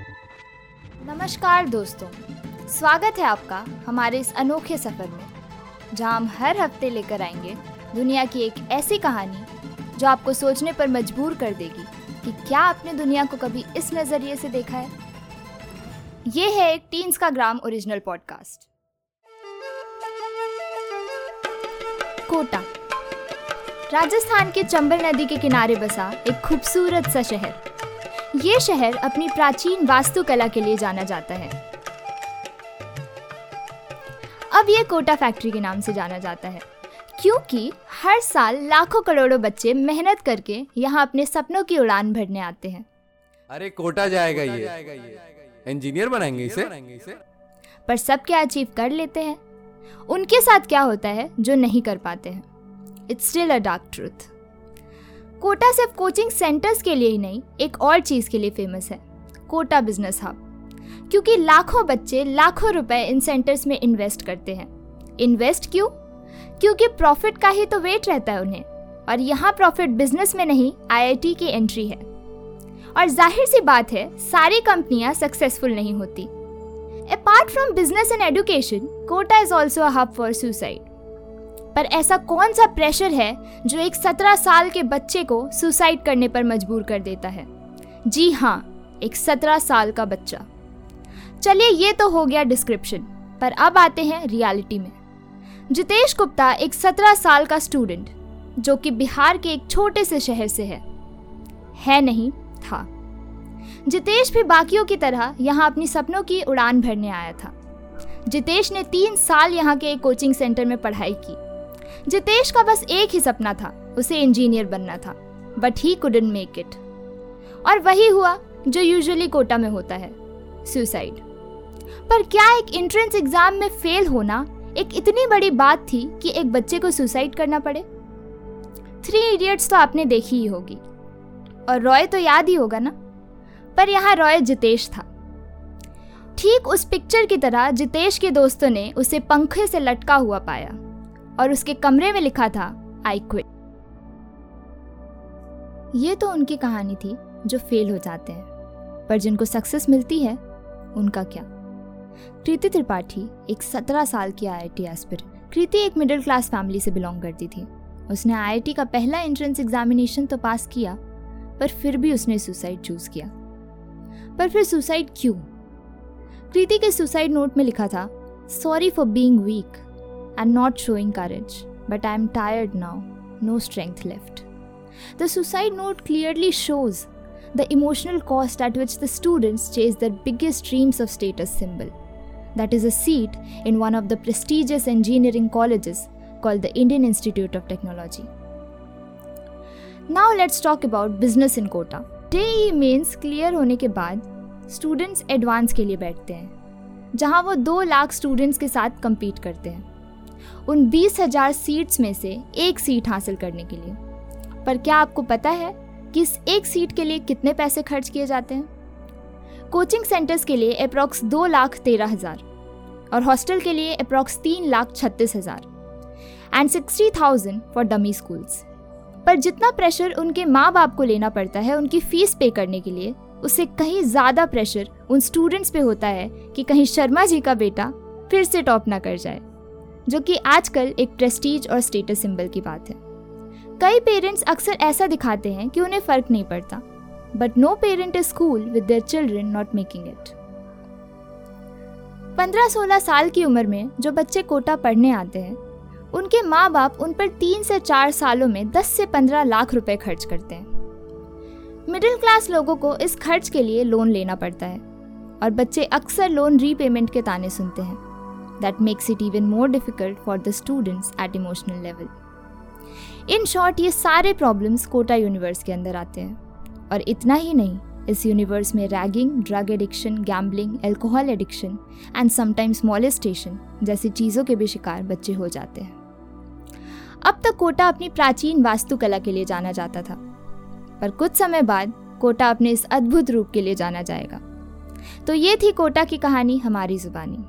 नमस्कार दोस्तों, स्वागत है आपका हमारे इस अनोखे सफ़र में, जहाँ हम हर हफ़्ते लेकर आएँगे दुनिया की एक ऐसी कहानी, जो आपको सोचने पर मजबूर कर देगी कि क्या आपने दुनिया को कभी इस नज़रिए से देखा है। ये है एक टीन्स का gram original podcast. Kota, Rajasthan के चंबल नदी के किनारे बसा एक खूबसूरत सा शहर। ये शहर अपनी प्राचीन वास्तुकला के लिए जाना जाता है। अब ये कोटा फैक्ट्री के नाम से जाना जाता है क्योंकि हर साल लाखों करोड़ों बच्चे मेहनत करके यहाँ अपने सपनों की उड़ान भरने आते हैं। अरे कोटा जाएगा ये। इंजीनियर बनाएँगे इसे। पर सब क्या अचीव कर लेते हैं। उनके साथ क्या होता है जो नहीं कर पाते हैं? It's still a dark truth Kota सिर्फ़ कोचिंग सेंटर्स के लिए ही नहीं, एक और चीज़ के लिए फ़ेमस है, कोटा बिज़नेस हब क्योंकि लाखों बच्चे लाखों रुपए इन सेंटर्स में इन्वेस्ट करते हैं। इन्वेस्ट क्यों? क्योंकि प्रॉफिट का ही तो वेट रहता है उन्हें, और यहाँ प्रॉफिट बिज़नेस में नहीं आईआईटी की एंट्री है। और ज़ाहिर सी बात है, सारी कंपनियाँ सक्सेसफुल नहीं होती। Apart from business and education Kota is also hub for suicide पर ऐसा कौन सा प्रेशर है जो एक सत्रह साल के बच्चे को सुसाइड करने पर मजबूर कर देता है? जी हाँ एक सत्रह साल का बच्चा। चलिए ये तो हो गया डिस्क्रिप्शन पर अब आते हैं रियलिटी में। जितेश गुप्ता एक सत्रह साल का स्टूडेंट जो कि बिहार के एक छोटे से शहर से है। है नहीं, था। जितेश भी बाकियों की तरह यहाँ अपनी सपनों की उड़ान भरने आया था। जितेश ने तीन साल यहाँ के एक कोचिंग सेंटर में पढ़ाई की। जितेश का बस एक ही सपना था, उसे इंजीनियर बनना था but he couldn't make it और वही हुआ जो यूजुअली कोटा में होता है सुसाइड पर क्या एक एंट्रेंस एग्ज़ाम में फेल होना एक इतनी बड़ी बात थी कि एक बच्चे को सुसाइड करना पड़े? थ्री इडियट्स तो आपने देखी ही होगी। और रॉय तो याद ही होगा ना? पर यहाँ रॉय जितेश था। ठीक उस पिक्चर की तरह जितेश के दोस्तों ने उसे पंखे से लटका हुआ पाया। और उसके कमरे में लिखा था आई क्विट ये तो उनकी कहानी थी, जो फेल हो जाते हैं। पर जिनको सक्सेस मिलती है, उनका क्या? कृति त्रिपाठी एक सत्रह साल की आई आई एस्पिर कृति एक मिडिल क्लास फैमिली से बिलोंग करती थी। उसने आई का पहला एंट्रेंस एग्जामिनेशन तो पास किया, पर फिर भी उसने सुसाइड चूज़ किया। पर फिर सुसाइड क्यों? कृति के सुसाइड नोट में लिखा था sorry for being weak And not showing courage but I am tired now no strength left the suicide note clearly shows the emotional cost at which the students chase their biggest dreams of status symbol. That is a seat in one of the prestigious engineering colleges called the Indian Institute of Technology. Now let's talk about business in Kota. JEE mains clear होने के बाद students advance के लिए बैठते हैं जहां वो दो लाख स्टूडेंट्स के साथ compete करते हैं उन बीस हज़ार सीट्स में से एक सीट हासिल करने के लिए। पर क्या आपको पता है कि इस एक सीट के लिए कितने पैसे खर्च किए जाते हैं? कोचिंग सेंटर्स के लिए अप्रॉक्स दो लाख तेरह हज़ार और हॉस्टल के लिए अप्रॉक्स तीन लाख छत्तीस हज़ार and sixty thousand for dummy schools पर जितना प्रेशर उनके माँ बाप को लेना पड़ता है उनकी फ़ीस पे करने के लिए, उससे कहीं ज़्यादा प्रेशर उन स्टूडेंट्स पे होता है कि कहीं शर्मा जी का बेटा फिर से टॉप ना कर जाए। जो कि आजकल एक प्रेस्टीज और स्टेटस सिंबल की बात है। कई पेरेंट्स अक्सर ऐसा दिखाते हैं कि उन्हें फ़र्क नहीं पड़ता but no parent is school with their children not making it पंद्रह सोलह साल की उम्र में जो बच्चे कोटा पढ़ने आते हैं, उनके माँ बाप उन पर तीन से चार सालों में दस से पंद्रह लाख रुपए खर्च करते हैं। मिडिल क्लास लोगों को इस खर्च के लिए लोन लेना पड़ता है, और बच्चे अक्सर लोन रीपेमेंट के ताने सुनते हैं। That makes it even more difficult for the students at emotional level in short ये सारे प्रॉब्लम्स कोटा यूनिवर्स के अंदर आते हैं। और इतना ही नहीं, इस यूनिवर्स में ragging drug addiction gambling alcohol addiction and sometimes molestation जैसी चीज़ों के भी शिकार बच्चे हो जाते हैं। अब तक कोटा अपनी प्राचीन वास्तुकला के लिए जाना जाता था। पर कुछ समय बाद कोटा अपने इस अद्भुत रूप के लिए जाना जाएगा। तो ये थी कोटा की कहानी, हमारी जुबानी।